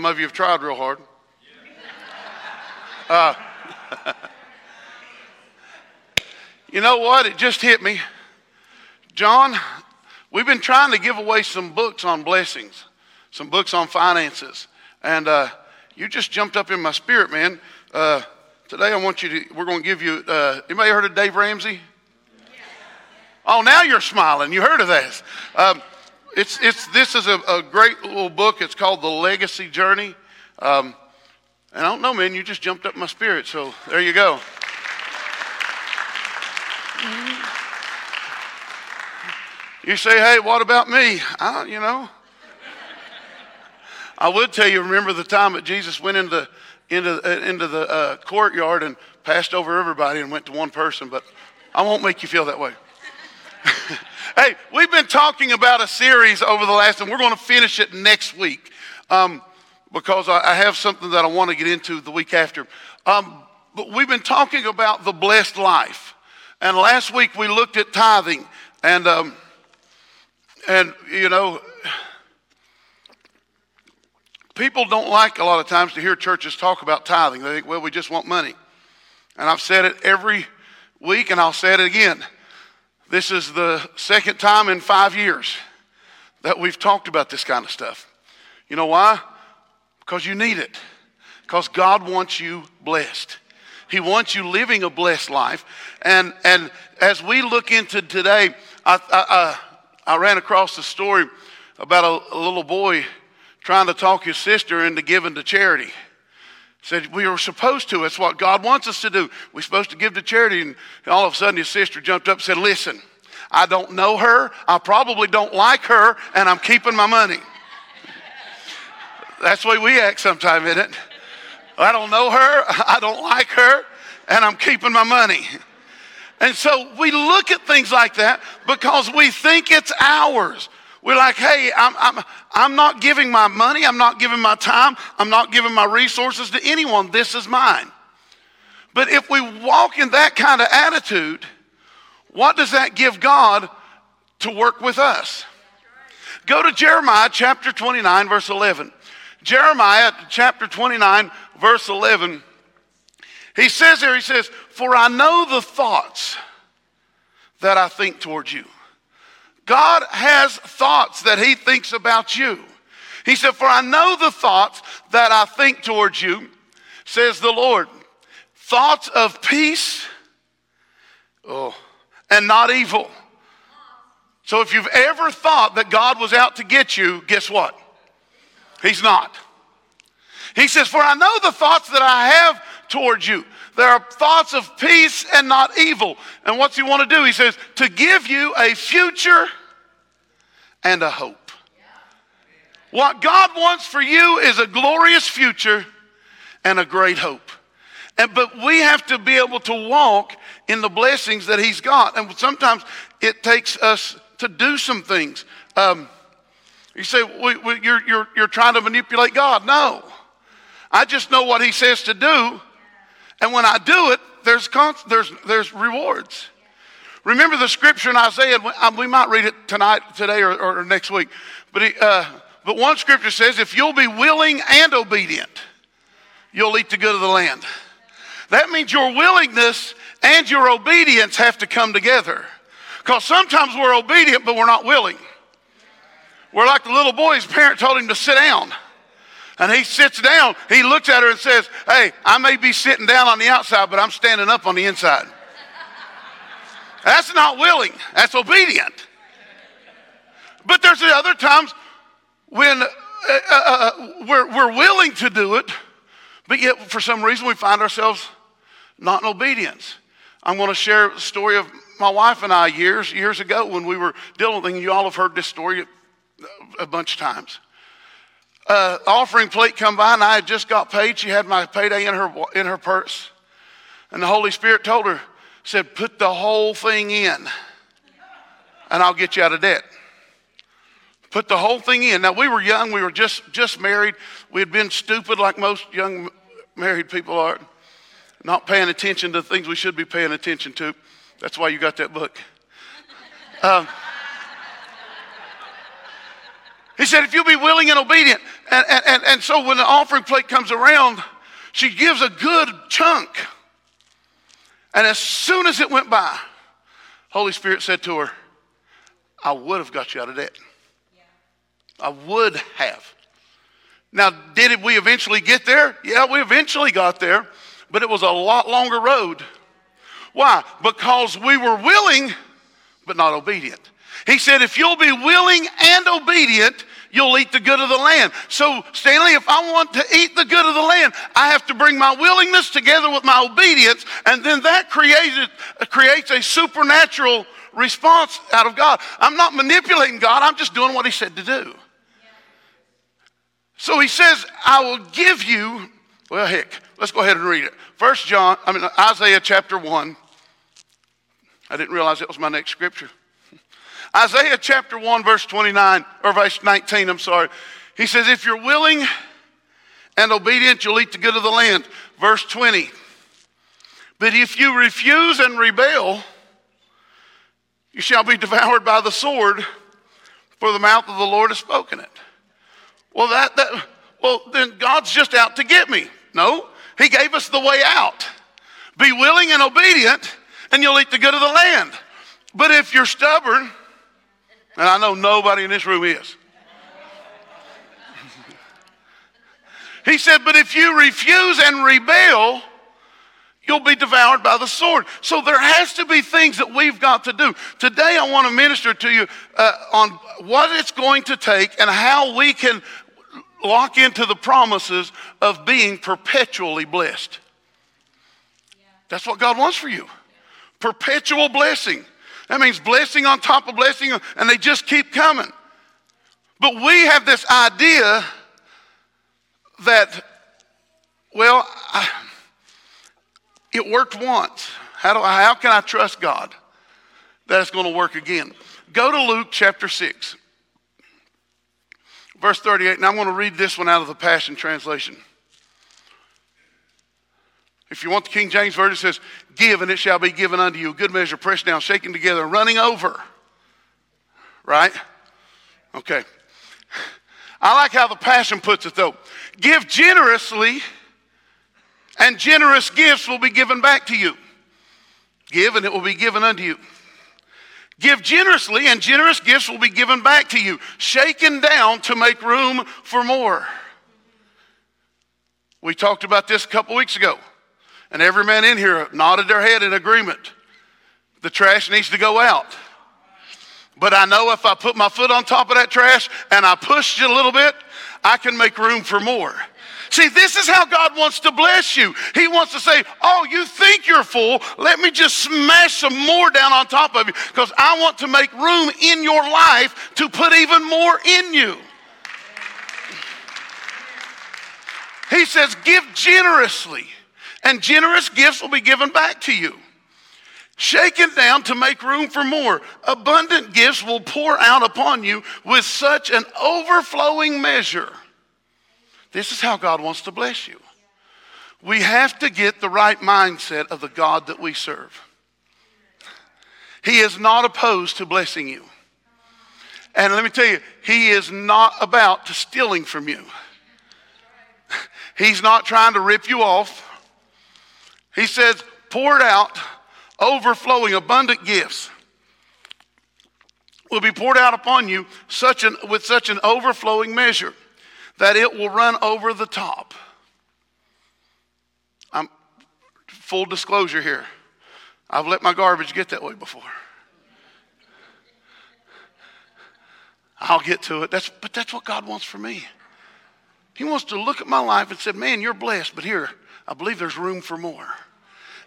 Some of you have tried real hard. Uh, you know what? It just hit me. John, we've been trying to give away some books on blessings, some books on finances. And uh, you just jumped up in my spirit, man. Uh, today I want you to, we're going to give you, uh, anybody heard of Dave Ramsey? Oh, now you're smiling. You heard of this. Um, it's, it's, this is a, a, great little book. It's called The Legacy Journey. Um, and I don't know, man, you just jumped up my spirit. So there you go. You say, hey, what about me? I, you know. I would tell you, remember the time that Jesus went into, into, uh, into the uh, courtyard and passed over everybody and went to one person, but I won't make you feel that way. hey, we've been talking about a series over the last, and we're going to finish it next week um, because I, I, have something that I want to get into the week after. Um, but we've been talking about the blessed life. And last week we looked at tithing. And, um, and you know, people don't like a lot of times to hear churches talk about tithing. They think, well, we just want money. And I've said it every week, and I'll say it again. This is the second time in five years that we've talked about this kind of stuff. You know why? Because you need it. Because God wants you blessed. He wants you living a blessed life. And, and as we look into today, I, I, I, I ran across a story about a, a, little boy trying to talk his sister into giving to charity. Said we were supposed to. It's what God wants us to do. We're supposed to give to charity. And all of a sudden, his sister jumped up and said, Listen, I don't know her. I probably don't like her, and I'm keeping my money. That's the way we act sometimes, isn't it? I don't know her, I don't like her, and I'm keeping my money. And so we look at things like that because we think it's ours. We're like, hey, I'm, I'm, I'm not giving my money, I'm not giving my time, I'm not giving my resources to anyone. This is mine. But if we walk in that kind of attitude, what does that give God to work with us? Go to Jeremiah chapter 29, verse 11. Jeremiah chapter 29, verse 11. He says there, he says, For I know the thoughts that I think towards you. God has thoughts that he thinks about you. He said, For I know the thoughts that I think towards you, says the Lord. Thoughts of peace, oh, and not evil. So if you've ever thought that God was out to get you, guess what? He's not. He says, For I know the thoughts that I have towards you. There are thoughts of peace and not evil. And what's he want to do? He says, To give you a future and a hope. What God wants for you is a glorious future and a great hope. And, but we have to be able to walk in the blessings that He's got. And sometimes it takes us to do some things. Um, you say, we, we, you're, you're, you're trying to manipulate God. No. I just know what He says to do. And when I do it, there's, there's, there's rewards. Remember the scripture in Isaiah, we might read it tonight, today, or, or next week. But, he, uh, but one scripture says, if you'll be willing and obedient, you'll eat the good of the land. That means your willingness and your obedience have to come together. Because sometimes we're obedient, but we're not willing. We're like the little boy, his parent told him to sit down. And he sits down, he looks at her and says, Hey, I may be sitting down on the outside, but I'm standing up on the inside. That's not willing, that's obedient. But there's the other times when uh, uh, uh, we're, we're willing to do it, but yet for some reason we find ourselves not in obedience. I'm going to share the story of my wife and I years, years ago when we were dealing with, and you all have heard this story a bunch of times. Uh, offering plate come by, and I had just got paid. She had my payday in her in her purse, and the Holy Spirit told her, said, "Put the whole thing in, and I'll get you out of debt." Put the whole thing in. Now we were young. We were just just married. We had been stupid, like most young married people are not paying attention to things we should be paying attention to. That's why you got that book. Um, He said, if you'll be willing and obedient. And, and, and so when the offering plate comes around, she gives a good chunk. And as soon as it went by, Holy Spirit said to her, I would have got you out of debt. I would have. Now, did we eventually get there? Yeah, we eventually got there, but it was a lot longer road. Why? Because we were willing, but not obedient. He said, if you'll be willing and obedient, you'll eat the good of the land. So, Stanley, if I want to eat the good of the land, I have to bring my willingness together with my obedience, and then that creates, creates a supernatural response out of God. I'm not manipulating God, I'm just doing what He said to do. So he says, I will give you, well, heck, let's go ahead and read it. First John, I mean, Isaiah chapter 1. I didn't realize it was my next scripture. Isaiah chapter 1, verse 29, or verse 19, I'm sorry. He says, If you're willing and obedient, you'll eat the good of the land. Verse 20. But if you refuse and rebel, you shall be devoured by the sword, for the mouth of the Lord has spoken it. Well, that, that well, then God's just out to get me. No, He gave us the way out. Be willing and obedient, and you'll eat the good of the land. But if you're stubborn, and I know nobody in this room is. he said, But if you refuse and rebel, you'll be devoured by the sword. So there has to be things that we've got to do. Today, I want to minister to you uh, on what it's going to take and how we can lock into the promises of being perpetually blessed. That's what God wants for you. Perpetual blessing. That means blessing on top of blessing, and they just keep coming. But we have this idea that, well, I, it worked once. How, do I, how can I trust God that it's going to work again? Go to Luke chapter 6, verse 38, and I'm going to read this one out of the Passion Translation. If you want the King James Version, it says, Give and it shall be given unto you. Good measure, pressed down, shaken together, running over. Right? Okay. I like how the Passion puts it though. Give generously, and generous gifts will be given back to you. Give and it will be given unto you. Give generously, and generous gifts will be given back to you, shaken down to make room for more. We talked about this a couple weeks ago. And every man in here nodded their head in agreement. The trash needs to go out. But I know if I put my foot on top of that trash and I push it a little bit, I can make room for more. See, this is how God wants to bless you. He wants to say, Oh, you think you're full. Let me just smash some more down on top of you because I want to make room in your life to put even more in you. He says, Give generously and generous gifts will be given back to you. Shaken down to make room for more. Abundant gifts will pour out upon you with such an overflowing measure. This is how God wants to bless you. We have to get the right mindset of the God that we serve. He is not opposed to blessing you. And let me tell you, He is not about to stealing from you. He's not trying to rip you off. He says, poured out, overflowing, abundant gifts will be poured out upon you such an, with such an overflowing measure that it will run over the top. I'm full disclosure here. I've let my garbage get that way before. I'll get to it. That's, but that's what God wants for me. He wants to look at my life and say, Man, you're blessed, but here, I believe there's room for more.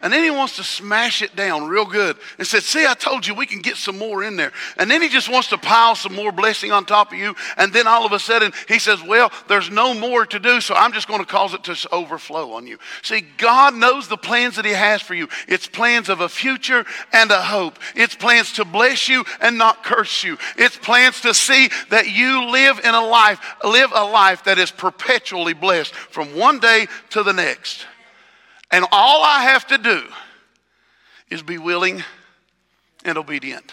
And then he wants to smash it down real good and said, See, I told you we can get some more in there. And then he just wants to pile some more blessing on top of you. And then all of a sudden he says, Well, there's no more to do, so I'm just going to cause it to overflow on you. See, God knows the plans that he has for you. It's plans of a future and a hope. It's plans to bless you and not curse you. It's plans to see that you live in a life, live a life that is perpetually blessed from one day to the next. And all I have to do is be willing and obedient.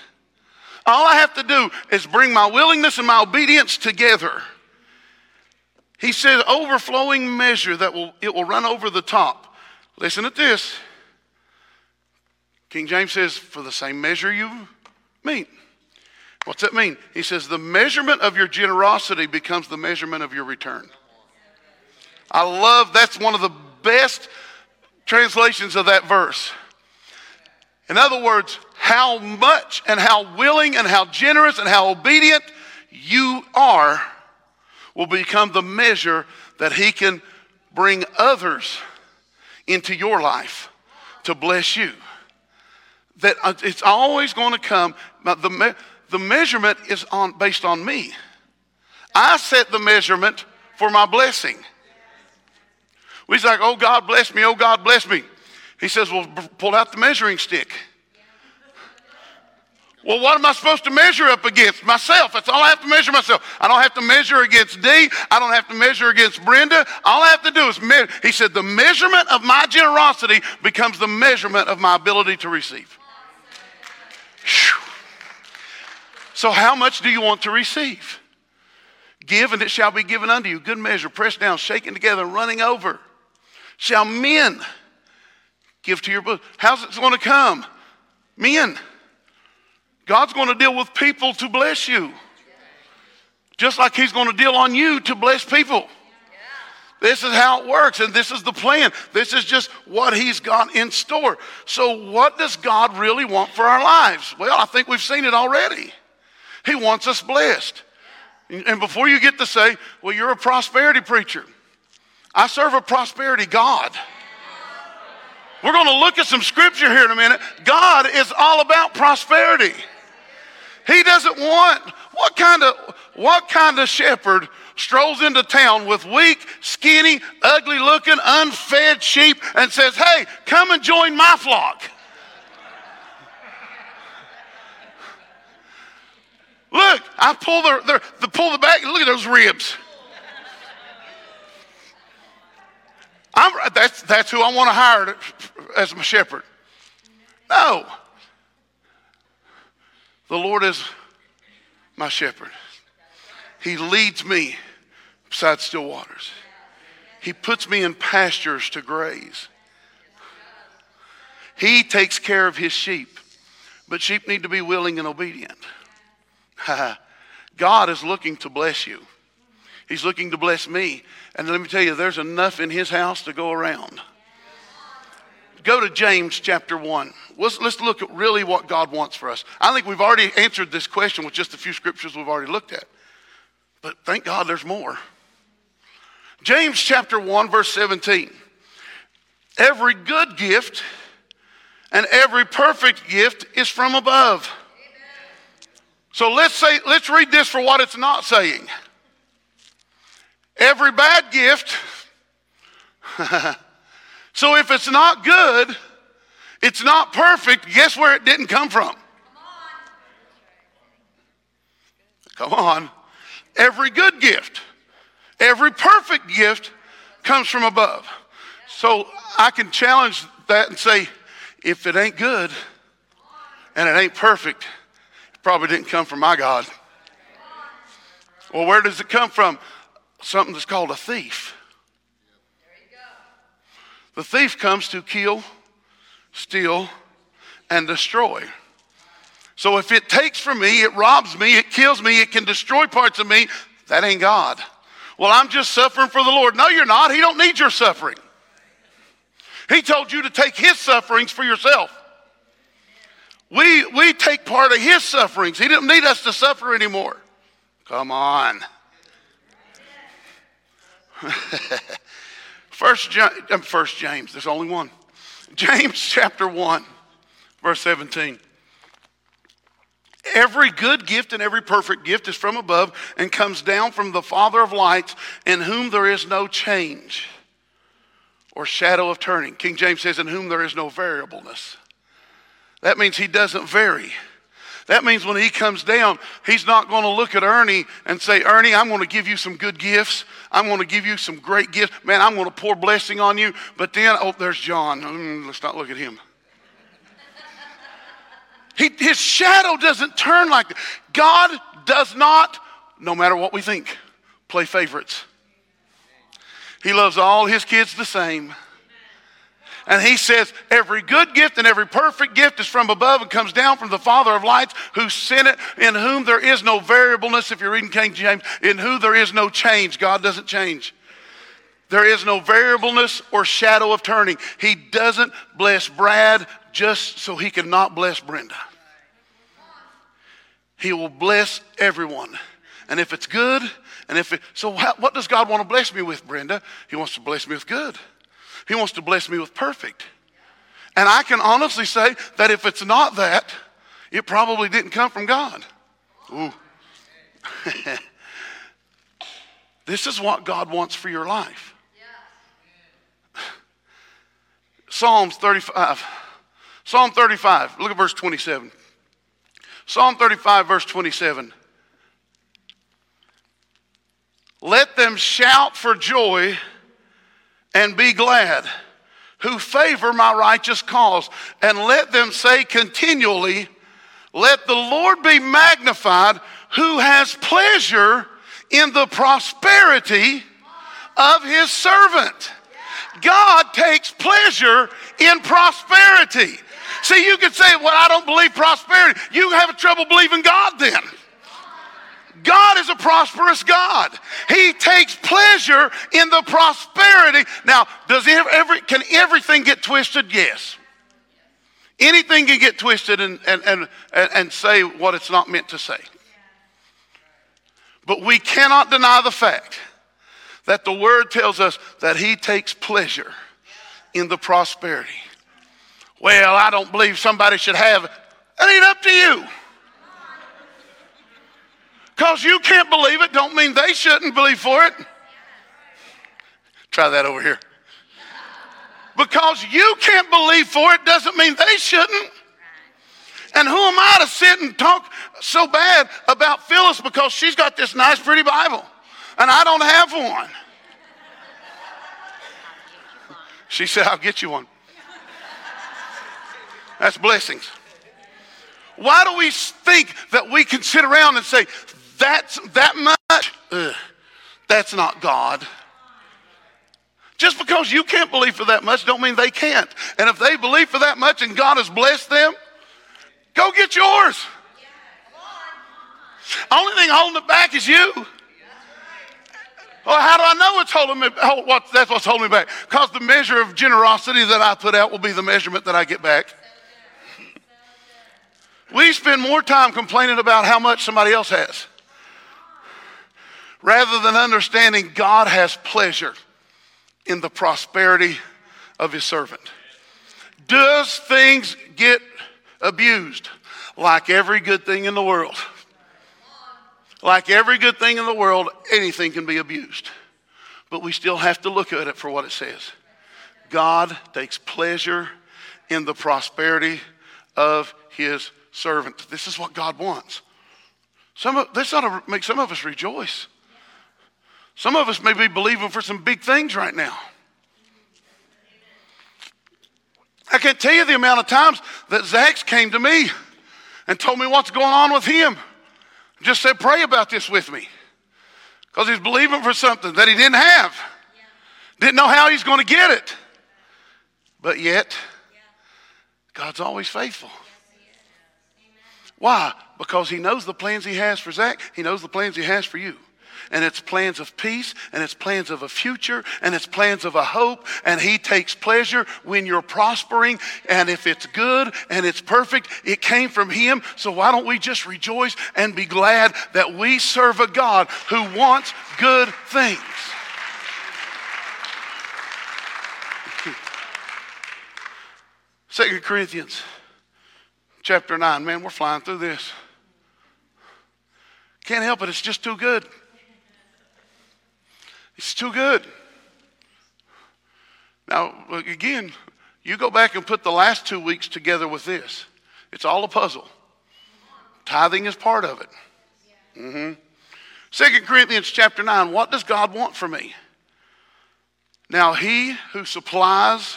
All I have to do is bring my willingness and my obedience together. He says, overflowing measure that will it will run over the top. Listen to this. King James says, for the same measure you meet. What's that mean? He says, the measurement of your generosity becomes the measurement of your return. I love that's one of the best translations of that verse. In other words, how much and how willing and how generous and how obedient you are will become the measure that He can bring others into your life to bless you. That uh, it's always going to come, the, the measurement is on, based on me. I set the measurement for my blessing. He's like, oh, God bless me, oh, God bless me. He says, well, pull out the measuring stick. Well, what am I supposed to measure up against? Myself. That's all I have to measure myself. I don't have to measure against D. I don't have to measure against Brenda. All I have to do is measure. He said, the measurement of my generosity becomes the measurement of my ability to receive. So, how much do you want to receive? Give, and it shall be given unto you. Good measure, pressed down, shaken together, running over. Shall men give to your bosom? How's it going to come? Men. God's going to deal with people to bless you. Just like He's going to deal on you to bless people. This is how it works, and this is the plan. This is just what He's got in store. So, what does God really want for our lives? Well, I think we've seen it already. He wants us blessed. And before you get to say, well, you're a prosperity preacher, I serve a prosperity God. We're going to look at some scripture here in a minute. God is all about prosperity. He doesn't want what kind of what kind of shepherd strolls into town with weak, skinny, ugly looking, unfed sheep and says, "Hey, come and join my flock." Look, I pull the, the, pull the back. Look at those ribs. I'm, that's, that's who I want to hire as my shepherd. No. The Lord is my shepherd. He leads me beside still waters. He puts me in pastures to graze. He takes care of his sheep, but sheep need to be willing and obedient. God is looking to bless you. He's looking to bless me. And let me tell you, there's enough in his house to go around. Go to James chapter 1. Let's, let's look at really what God wants for us. I think we've already answered this question with just a few scriptures we've already looked at. But thank God there's more. James chapter 1, verse 17. Every good gift and every perfect gift is from above so let's say, let's read this for what it's not saying. Every bad gift. so if it's not good, it's not perfect, guess where it didn't come from? Come on. Every good gift, every perfect gift comes from above. So I can challenge that and say, if it ain't good and it ain't perfect, it Probably didn't come from my God. Well, where does it come from? Something that's called a thief. The thief comes to kill, steal, and destroy. So if it takes from me, it robs me, it kills me, it can destroy parts of me, that ain't God. Well, I'm just suffering for the Lord. No, you're not. He don't need your suffering. He told you to take his sufferings for yourself. We, we take part of his sufferings. He didn't need us to suffer anymore. Come on. First, um, First James, there's only one. James chapter 1, verse 17. Every good gift and every perfect gift is from above and comes down from the Father of lights, in whom there is no change or shadow of turning. King James says, in whom there is no variableness. That means he doesn't vary. That means when he comes down, he's not going to look at Ernie and say, Ernie, I'm going to give you some good gifts. I'm going to give you some great gifts. Man, I'm going to pour blessing on you. But then, oh, there's John. Mm, let's not look at him. He, his shadow doesn't turn like that. God does not, no matter what we think, play favorites. He loves all his kids the same. And he says, Every good gift and every perfect gift is from above and comes down from the Father of lights who sent it, in whom there is no variableness, if you're reading King James, in whom there is no change. God doesn't change. There is no variableness or shadow of turning. He doesn't bless Brad just so he can not bless Brenda. He will bless everyone. And if it's good, and if it, so what does God want to bless me with, Brenda? He wants to bless me with good. He wants to bless me with perfect. And I can honestly say that if it's not that, it probably didn't come from God. Ooh. this is what God wants for your life. Psalms 35. Psalm 35. Look at verse 27. Psalm 35, verse 27. Let them shout for joy and be glad who favor my righteous cause. And let them say continually, Let the Lord be magnified who has pleasure in the prosperity of his servant. God takes pleasure in prosperity. See, you could say, Well, I don't believe prosperity. You have a trouble believing God then. God is a prosperous God. He takes pleasure in the prosperity. Now, does every, can everything get twisted? Yes. Anything can get twisted and, and, and, and say what it's not meant to say. But we cannot deny the fact that the word tells us that he takes pleasure in the prosperity. Well, I don't believe somebody should have it. Ain't up to you. Because you can't believe it don't mean they shouldn't believe for it. Try that over here. Because you can't believe for it doesn't mean they shouldn't. And who am I to sit and talk so bad about Phyllis because she's got this nice, pretty Bible and I don't have one? She said, I'll get you one. That's blessings. Why do we think that we can sit around and say, that's that much, ugh, that's not God. Just because you can't believe for that much don't mean they can't. And if they believe for that much and God has blessed them, go get yours. Only thing holding it back is you. Well, how do I know what's holding me? What, that's what's holding me back. Because the measure of generosity that I put out will be the measurement that I get back. We spend more time complaining about how much somebody else has rather than understanding God has pleasure in the prosperity of his servant. Does things get abused? Like every good thing in the world. Like every good thing in the world, anything can be abused. But we still have to look at it for what it says. God takes pleasure in the prosperity of his servant. This is what God wants. Some of, this ought to make some of us rejoice. Some of us may be believing for some big things right now. I can't tell you the amount of times that Zach's came to me and told me what's going on with him. Just said, pray about this with me. Because he's believing for something that he didn't have. Didn't know how he's going to get it. But yet, God's always faithful. Why? Because he knows the plans he has for Zach, he knows the plans he has for you and it's plans of peace, and it's plans of a future, and it's plans of a hope. And He takes pleasure when you're prospering. And if it's good and it's perfect, it came from Him. So why don't we just rejoice and be glad that we serve a God who wants good things? Second Corinthians chapter 9. Man, we're flying through this. Can't help it, it's just too good. It's too good. Now, again, you go back and put the last two weeks together with this. It's all a puzzle. Tithing is part of it. Mm-hmm. 2 Corinthians chapter 9, what does God want from me? Now, he who supplies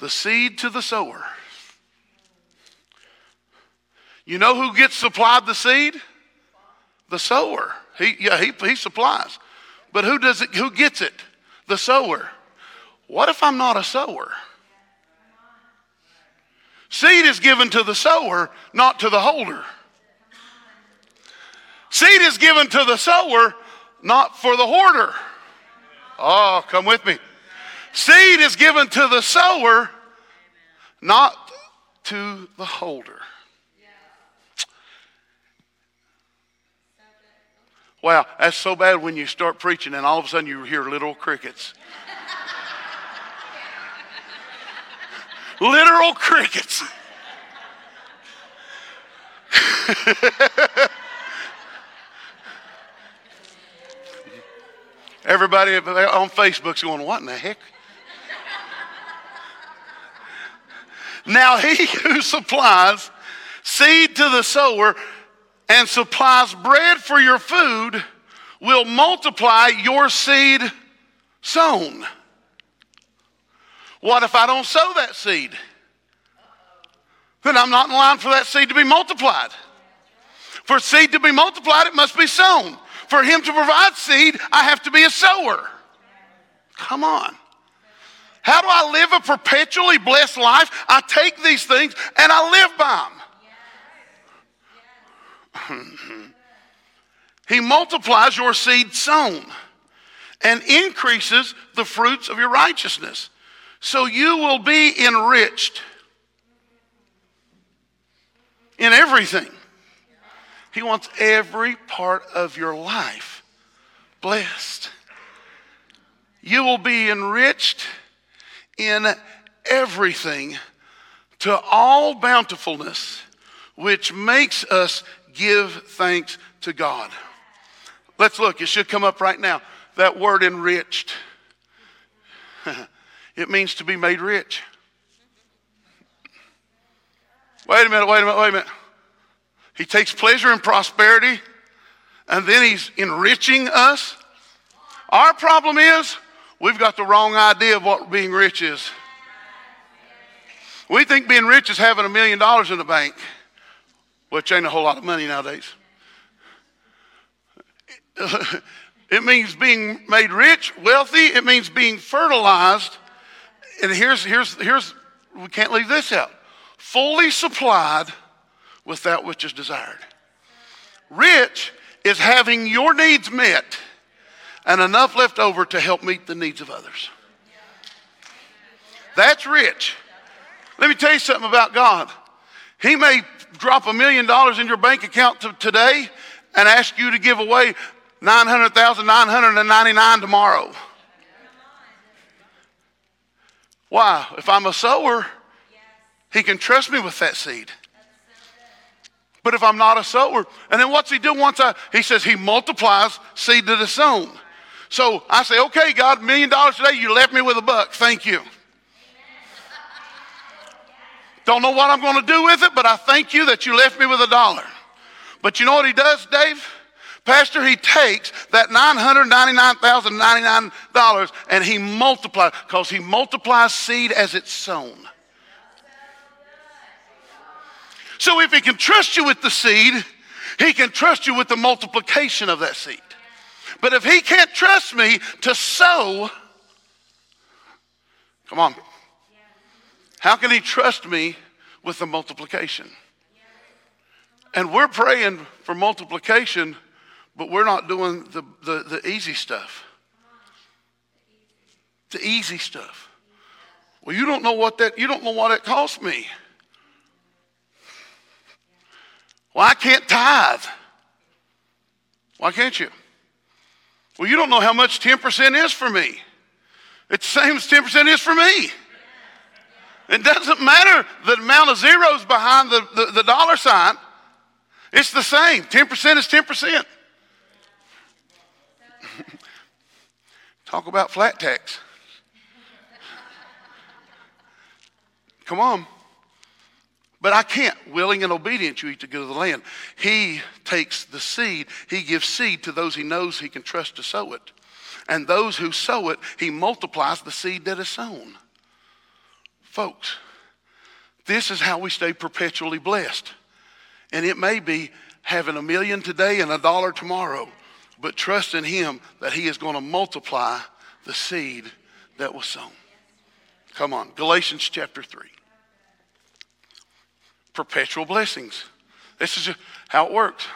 the seed to the sower You know who gets supplied the seed? The sower. He, yeah, he, he supplies. But who does it? Who gets it? The sower. What if I'm not a sower? Seed is given to the sower, not to the holder. Seed is given to the sower, not for the hoarder. Oh, come with me. Seed is given to the sower, not to the holder. Wow, that's so bad when you start preaching and all of a sudden you hear little crickets. Literal crickets. Everybody on Facebook's going, What in the heck? now, he who supplies seed to the sower and supplies bread for your food will multiply your seed sown. What if I don't sow that seed? Then I'm not in line for that seed to be multiplied. For seed to be multiplied, it must be sown. For him to provide seed, I have to be a sower. Come on. How do I live a perpetually blessed life? I take these things and I live by them. he multiplies your seed sown and increases the fruits of your righteousness. So you will be enriched in everything. He wants every part of your life blessed. You will be enriched in everything to all bountifulness, which makes us give thanks to God. Let's look. It should come up right now. That word enriched. it means to be made rich. Wait a minute, wait a minute, wait a minute. He takes pleasure in prosperity and then he's enriching us. Our problem is we've got the wrong idea of what being rich is. We think being rich is having a million dollars in the bank which ain't a whole lot of money nowadays. it means being made rich, wealthy. It means being fertilized. And here's, here's, here's, we can't leave this out fully supplied with that which is desired. Rich is having your needs met and enough left over to help meet the needs of others. That's rich. Let me tell you something about God. He may drop a million dollars in your bank account today and ask you to give away 900,999 tomorrow. Why? If I'm a sower, he can trust me with that seed. But if I'm not a sower, and then what's he do once I, he says he multiplies seed that is sown. So I say, okay, God, million dollars today, you left me with a buck. Thank you. Don't know what I'm going to do with it, but I thank you that you left me with a dollar. But you know what he does, Dave? Pastor, he takes that $999,099 and he multiplies, because he multiplies seed as it's sown. So if he can trust you with the seed, he can trust you with the multiplication of that seed. But if he can't trust me to sow, come on, how can he trust me with the multiplication? And we're praying for multiplication, but we're not doing the, the, the easy stuff. The easy stuff. Well, you don't know what that you don't know what it cost me. Well, I can't tithe. Why can't you? Well, you don't know how much 10% is for me. It's the same as 10% is for me. It doesn't matter the amount of zeros behind the, the, the dollar sign. It's the same. 10% is 10%. Talk about flat tax. Come on. But I can't. Willing and obedient, you eat the good of the land. He takes the seed, he gives seed to those he knows he can trust to sow it. And those who sow it, he multiplies the seed that is sown. Folks, this is how we stay perpetually blessed. And it may be having a million today and a dollar tomorrow, but trust in Him that He is going to multiply the seed that was sown. Come on, Galatians chapter 3. Perpetual blessings. This is how it works.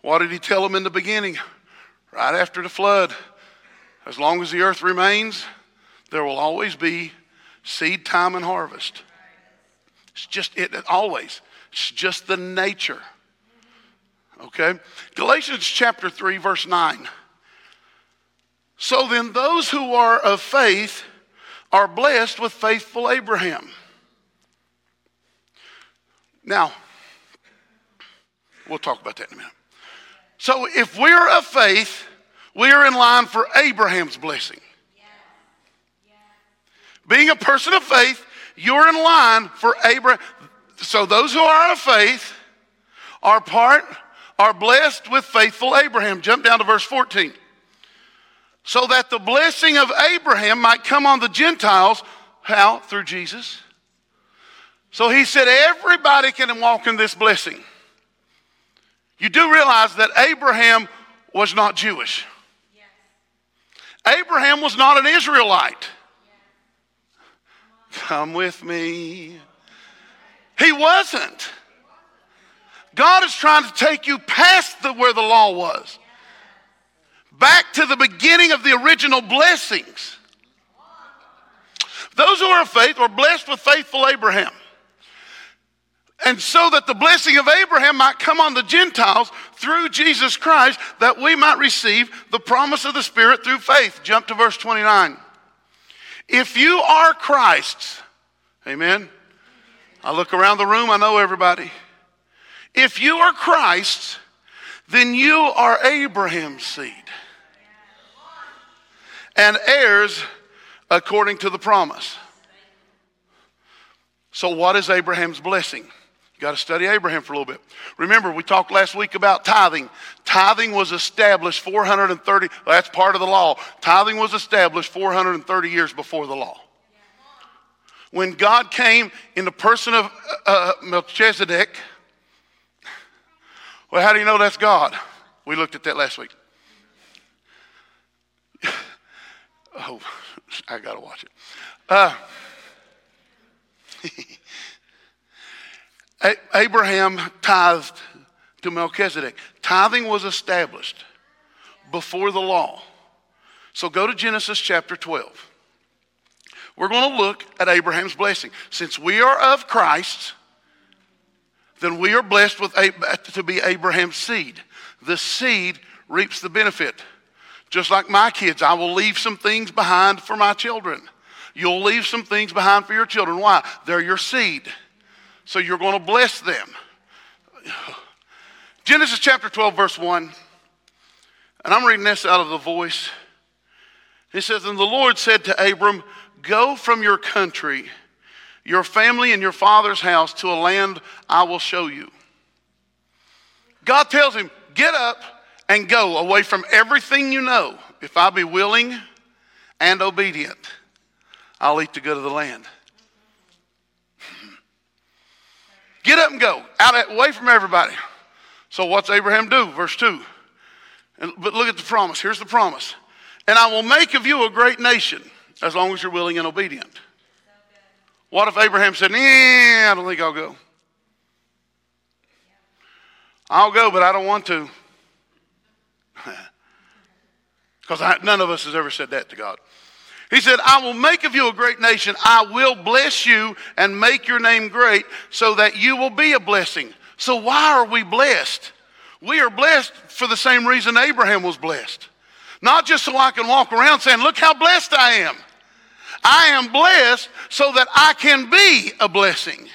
What did he tell them in the beginning? Right after the flood. As long as the earth remains, there will always be seed time and harvest. It's just it, always. It's just the nature. Okay? Galatians chapter 3, verse 9. So then, those who are of faith are blessed with faithful Abraham. Now, we'll talk about that in a minute. So if we're of faith, we are in line for Abraham's blessing. Being a person of faith, you're in line for Abraham. So those who are of faith are part, are blessed with faithful Abraham. Jump down to verse 14. So that the blessing of Abraham might come on the Gentiles. How? Through Jesus. So he said, everybody can walk in this blessing. You do realize that Abraham was not Jewish. Abraham was not an Israelite. Come with me. He wasn't. God is trying to take you past the, where the law was, back to the beginning of the original blessings. Those who are of faith are blessed with faithful Abraham. And so that the blessing of Abraham might come on the Gentiles through Jesus Christ, that we might receive the promise of the Spirit through faith. Jump to verse 29. If you are Christ's, amen. I look around the room, I know everybody. If you are Christ's, then you are Abraham's seed and heirs according to the promise. So, what is Abraham's blessing? Got to study Abraham for a little bit. Remember, we talked last week about tithing. Tithing was established 430, well, that's part of the law. Tithing was established 430 years before the law. When God came in the person of uh, Melchizedek, well, how do you know that's God? We looked at that last week. oh, I got to watch it. Uh, Abraham tithed to Melchizedek. Tithing was established before the law. So go to Genesis chapter 12. We're going to look at Abraham's blessing. Since we are of Christ, then we are blessed with to be Abraham's seed. The seed reaps the benefit. Just like my kids, I will leave some things behind for my children. You'll leave some things behind for your children. Why? They're your seed. So you're going to bless them. Genesis chapter 12, verse 1. And I'm reading this out of the voice. He says, And the Lord said to Abram, Go from your country, your family, and your father's house to a land I will show you. God tells him, Get up and go away from everything you know. If I be willing and obedient, I'll eat the good of the land. Get up and go, out away from everybody. So what's Abraham do? Verse 2. And, but look at the promise. Here's the promise. And I will make of you a great nation as long as you're willing and obedient. What if Abraham said, Yeah, I don't think I'll go. I'll go, but I don't want to. Because none of us has ever said that to God. He said, I will make of you a great nation. I will bless you and make your name great so that you will be a blessing. So, why are we blessed? We are blessed for the same reason Abraham was blessed. Not just so I can walk around saying, Look how blessed I am. I am blessed so that I can be a blessing.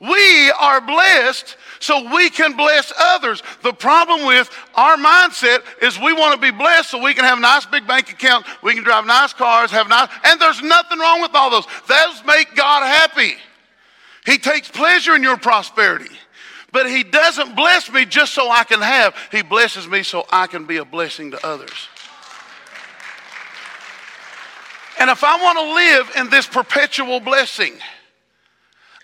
We are blessed so we can bless others. The problem with our mindset is we want to be blessed so we can have a nice big bank account, we can drive nice cars, have nice, and there's nothing wrong with all those. Those make God happy. He takes pleasure in your prosperity. But he doesn't bless me just so I can have. He blesses me so I can be a blessing to others. And if I want to live in this perpetual blessing,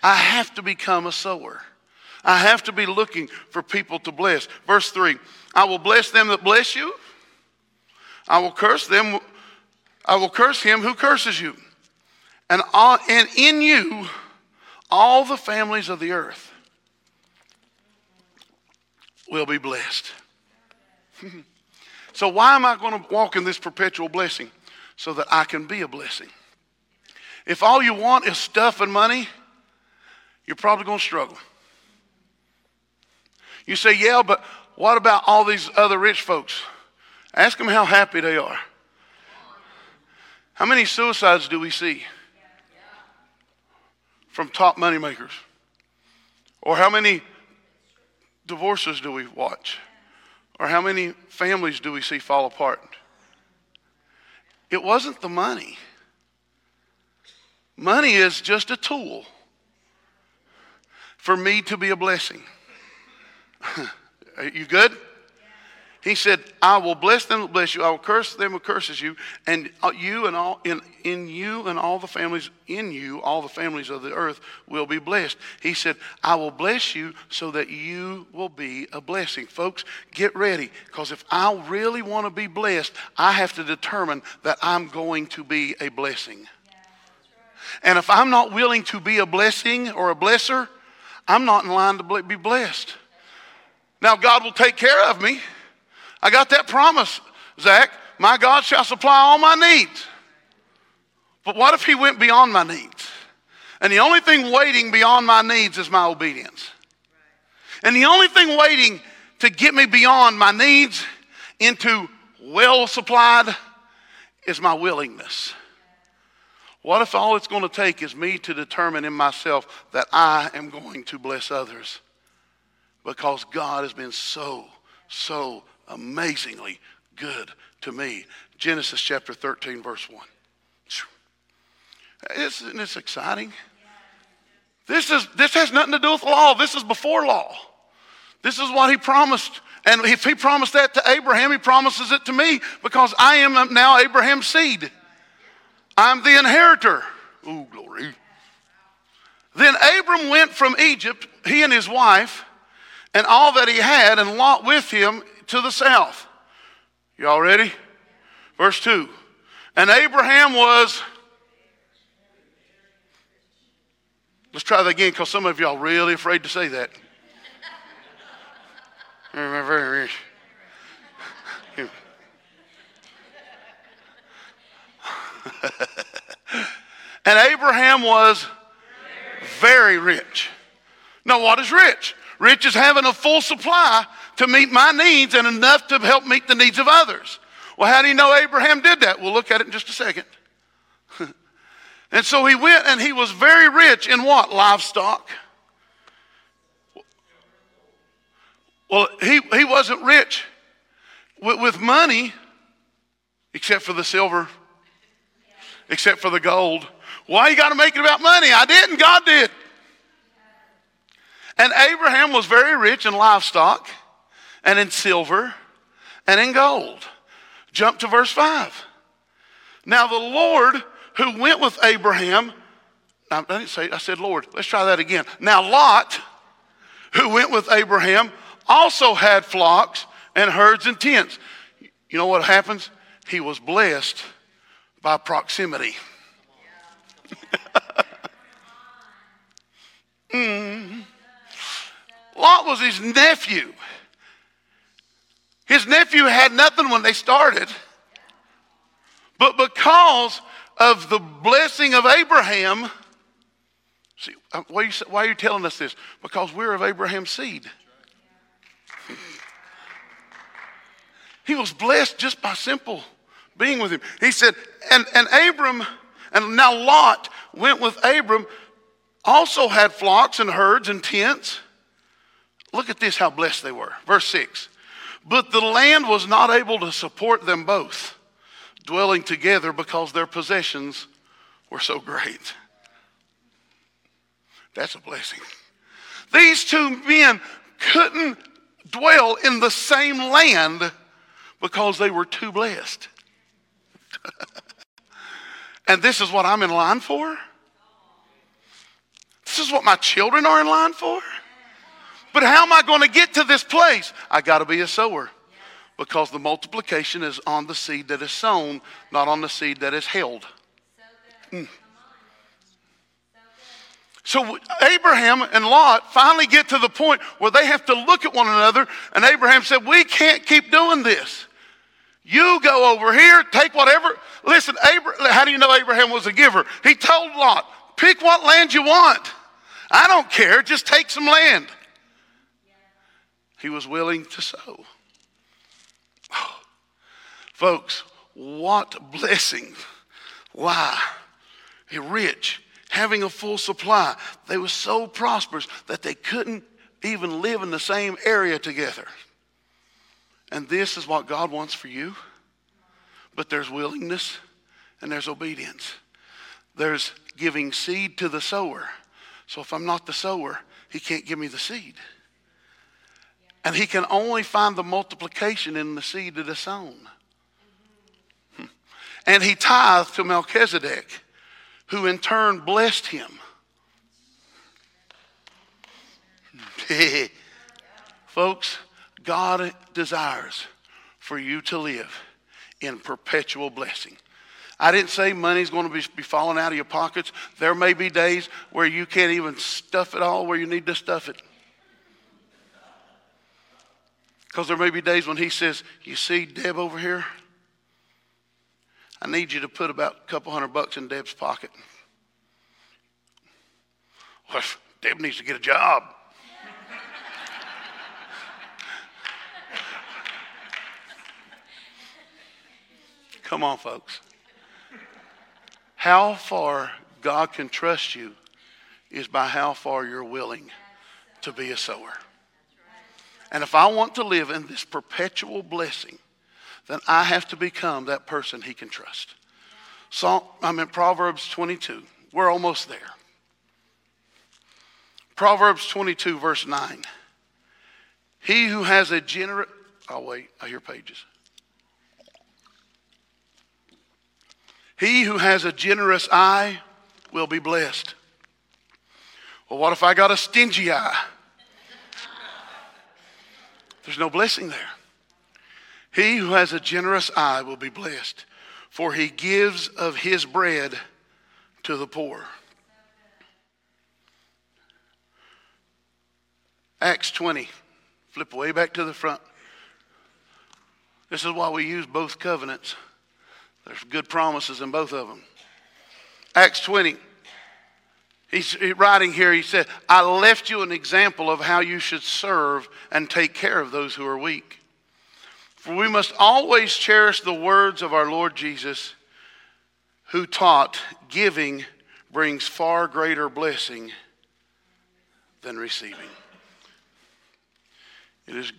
I have to become a sower. I have to be looking for people to bless. Verse 3 I will bless them that bless you. I will curse them. I will curse him who curses you. And, all, and in you, all the families of the earth will be blessed. so, why am I going to walk in this perpetual blessing? So that I can be a blessing. If all you want is stuff and money, you're probably going to struggle. You say, yeah, but what about all these other rich folks? Ask them how happy they are. How many suicides do we see from top money makers? Or how many divorces do we watch? Or how many families do we see fall apart? It wasn't the money. Money is just a tool for me to be a blessing. Are you good? He said, I will bless them that bless you. I will curse them who curses you. And uh, you and all, in, in you and all the families, in you, all the families of the earth will be blessed. He said, I will bless you so that you will be a blessing. Folks, get ready. Because if I really want to be blessed, I have to determine that I'm going to be a blessing. And if I'm not willing to be a blessing or a blesser, I'm not in line to be blessed. Now, God will take care of me. I got that promise, Zach. My God shall supply all my needs. But what if He went beyond my needs? And the only thing waiting beyond my needs is my obedience. And the only thing waiting to get me beyond my needs into well supplied is my willingness. What if all it's going to take is me to determine in myself that I am going to bless others? Because God has been so, so amazingly good to me. Genesis chapter 13, verse 1. Isn't this exciting? This, is, this has nothing to do with law. This is before law. This is what he promised. And if he promised that to Abraham, he promises it to me because I am now Abraham's seed. I'm the inheritor. Ooh, glory. Then Abram went from Egypt, he and his wife, and all that he had, and Lot with him to the south. Y'all ready? Verse 2. And Abraham was. Let's try that again because some of y'all really afraid to say that. Very rich. And Abraham was very rich. Now, what is rich? Rich is having a full supply to meet my needs and enough to help meet the needs of others. Well, how do you know Abraham did that? We'll look at it in just a second. and so he went and he was very rich in what? Livestock. Well, he, he wasn't rich with, with money except for the silver, except for the gold. Why you got to make it about money? I didn't, God did. And Abraham was very rich in livestock and in silver and in gold. Jump to verse 5. Now the Lord who went with Abraham, I didn't say, I said Lord. Let's try that again. Now Lot, who went with Abraham, also had flocks and herds and tents. You know what happens? He was blessed by proximity. mm. Lot was his nephew. His nephew had nothing when they started. But because of the blessing of Abraham, see, uh, why are, you, why are you telling us this? Because we're of Abraham's seed. he was blessed just by simple being with him. He said, and, and Abram, and now Lot went with Abram, also had flocks and herds and tents. Look at this, how blessed they were. Verse 6. But the land was not able to support them both, dwelling together because their possessions were so great. That's a blessing. These two men couldn't dwell in the same land because they were too blessed. and this is what I'm in line for? This is what my children are in line for. But how am I going to get to this place? I got to be a sower because the multiplication is on the seed that is sown, not on the seed that is held. Mm. So Abraham and Lot finally get to the point where they have to look at one another, and Abraham said, We can't keep doing this. You go over here, take whatever. Listen, Abraham, how do you know Abraham was a giver? He told Lot, Pick what land you want. I don't care, just take some land. He was willing to sow. Oh, folks, what blessing. Why? A rich having a full supply. They were so prosperous that they couldn't even live in the same area together. And this is what God wants for you. But there's willingness and there's obedience. There's giving seed to the sower. So if I'm not the sower, he can't give me the seed. And he can only find the multiplication in the seed that is sown. And he tithed to Melchizedek who in turn blessed him. Folks, God desires for you to live in perpetual blessing. I didn't say money's going to be, be falling out of your pockets. There may be days where you can't even stuff it all where you need to stuff it. Because there may be days when he says, You see Deb over here? I need you to put about a couple hundred bucks in Deb's pocket. Well, Deb needs to get a job. Come on, folks. How far God can trust you is by how far you're willing to be a sower. And if I want to live in this perpetual blessing, then I have to become that person he can trust. So I'm in Proverbs 22. We're almost there. Proverbs 22, verse 9. He who has a generous, oh, wait, I hear pages. He who has a generous eye will be blessed. Well, what if I got a stingy eye? There's no blessing there. He who has a generous eye will be blessed, for he gives of his bread to the poor. Acts 20. Flip way back to the front. This is why we use both covenants. There's good promises in both of them. Acts 20. He's writing here, he said, I left you an example of how you should serve and take care of those who are weak. For we must always cherish the words of our Lord Jesus, who taught giving brings far greater blessing than receiving. It is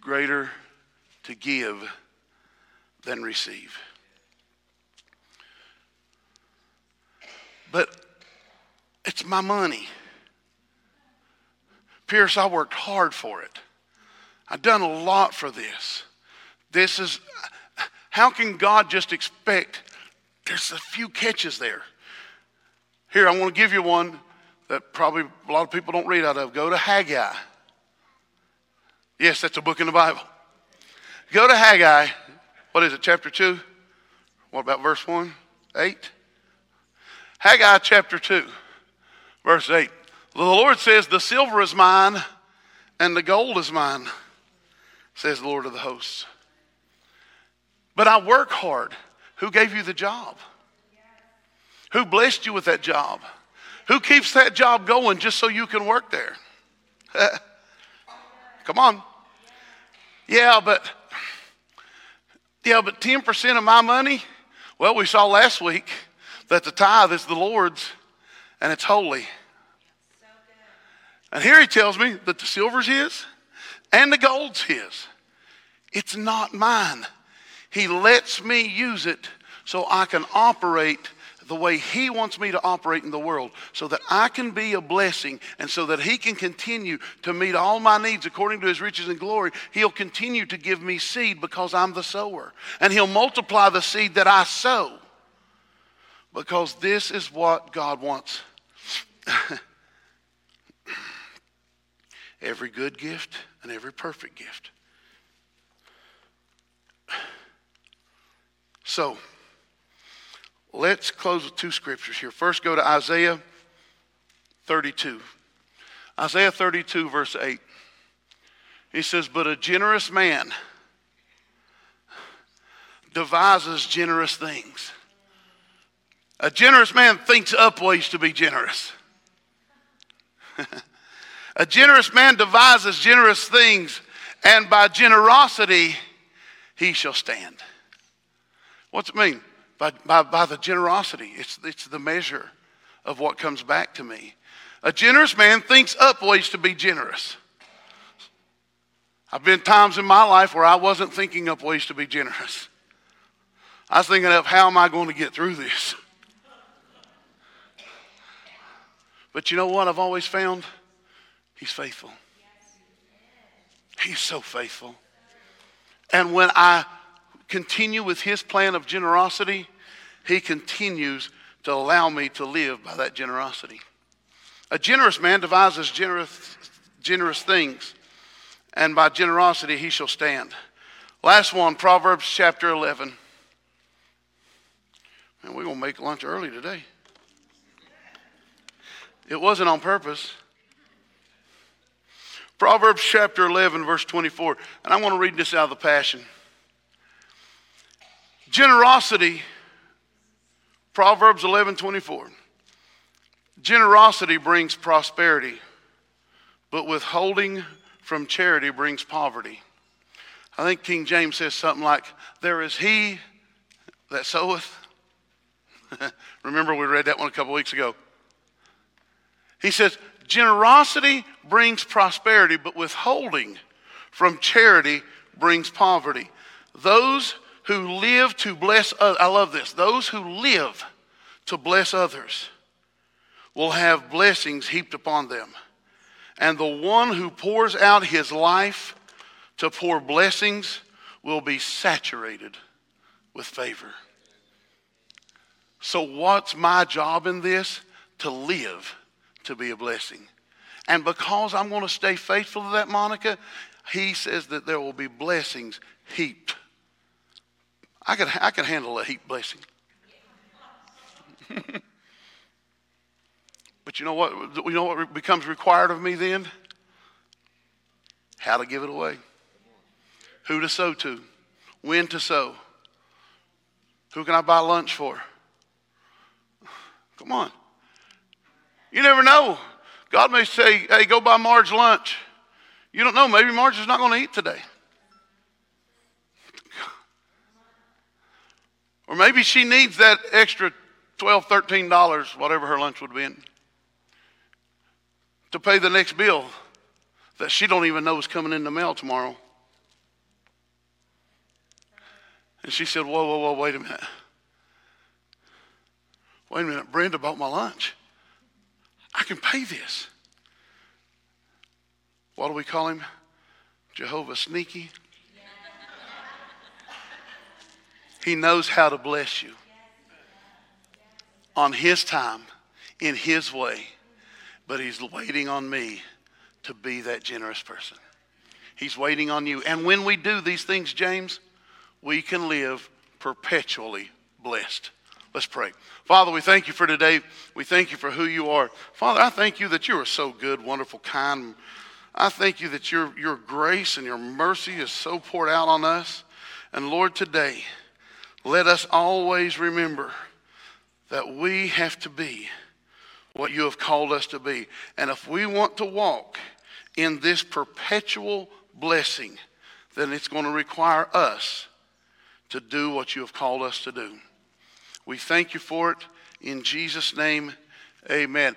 greater to give than receive. But it's my money. Pierce, I worked hard for it. I've done a lot for this. This is, how can God just expect? There's a few catches there. Here, I want to give you one that probably a lot of people don't read out of. Go to Haggai. Yes, that's a book in the Bible. Go to Haggai. What is it, chapter 2? What about verse 1? 8? Haggai chapter 2, verse 8. The Lord says, The silver is mine and the gold is mine, says the Lord of the hosts. But I work hard. Who gave you the job? Who blessed you with that job? Who keeps that job going just so you can work there? Come on. Yeah, but yeah, but 10% of my money, well, we saw last week that the tithe is the Lord's and it's holy. And here he tells me that the silver's his and the gold's his. It's not mine. He lets me use it so I can operate the way He wants me to operate in the world so that I can be a blessing and so that He can continue to meet all my needs according to His riches and glory. He'll continue to give me seed because I'm the sower. And He'll multiply the seed that I sow because this is what God wants. every good gift and every perfect gift. So, let's close with two scriptures here. First, go to Isaiah 32. Isaiah 32, verse 8. He says, But a generous man devises generous things. A generous man thinks up ways to be generous. a generous man devises generous things, and by generosity he shall stand. What's it mean? By, by, by the generosity. It's, it's the measure of what comes back to me. A generous man thinks up ways to be generous. I've been times in my life where I wasn't thinking up ways to be generous. I was thinking of how am I going to get through this? But you know what I've always found? He's faithful. He's so faithful. And when I continue with his plan of generosity, he continues to allow me to live by that generosity. A generous man devises generous, generous things, and by generosity he shall stand. Last one, Proverbs chapter 11. And we're going to make lunch early today. It wasn't on purpose. Proverbs chapter 11, verse 24. And I want to read this out of the Passion. Generosity, Proverbs 11, 24. Generosity brings prosperity, but withholding from charity brings poverty. I think King James says something like, There is he that soweth. Remember, we read that one a couple weeks ago. He says, Generosity brings prosperity, but withholding from charity brings poverty. Those who live to bless others, I love this, those who live to bless others will have blessings heaped upon them. And the one who pours out his life to pour blessings will be saturated with favor. So, what's my job in this? To live to be a blessing. And because I'm going to stay faithful to that, Monica, he says that there will be blessings heaped. I can, I can handle a heap blessing. but you know what? You know what becomes required of me then? How to give it away. Who to sow to. When to sow. Who can I buy lunch for? Come on. You never know. God may say, hey, go buy Marge lunch. You don't know. Maybe Marge is not going to eat today. Or maybe she needs that extra $12, $13, whatever her lunch would be, to pay the next bill that she don't even know is coming in the mail tomorrow. And she said, whoa, whoa, whoa, wait a minute. Wait a minute, Brenda bought my lunch. I can pay this. What do we call him? Jehovah Sneaky. He knows how to bless you on His time, in His way, but He's waiting on me to be that generous person. He's waiting on you. And when we do these things, James, we can live perpetually blessed. Let's pray. Father, we thank you for today. We thank you for who you are. Father, I thank you that you are so good, wonderful, kind. I thank you that your, your grace and your mercy is so poured out on us. And Lord, today, let us always remember that we have to be what you have called us to be. And if we want to walk in this perpetual blessing, then it's going to require us to do what you have called us to do. We thank you for it. In Jesus' name, amen.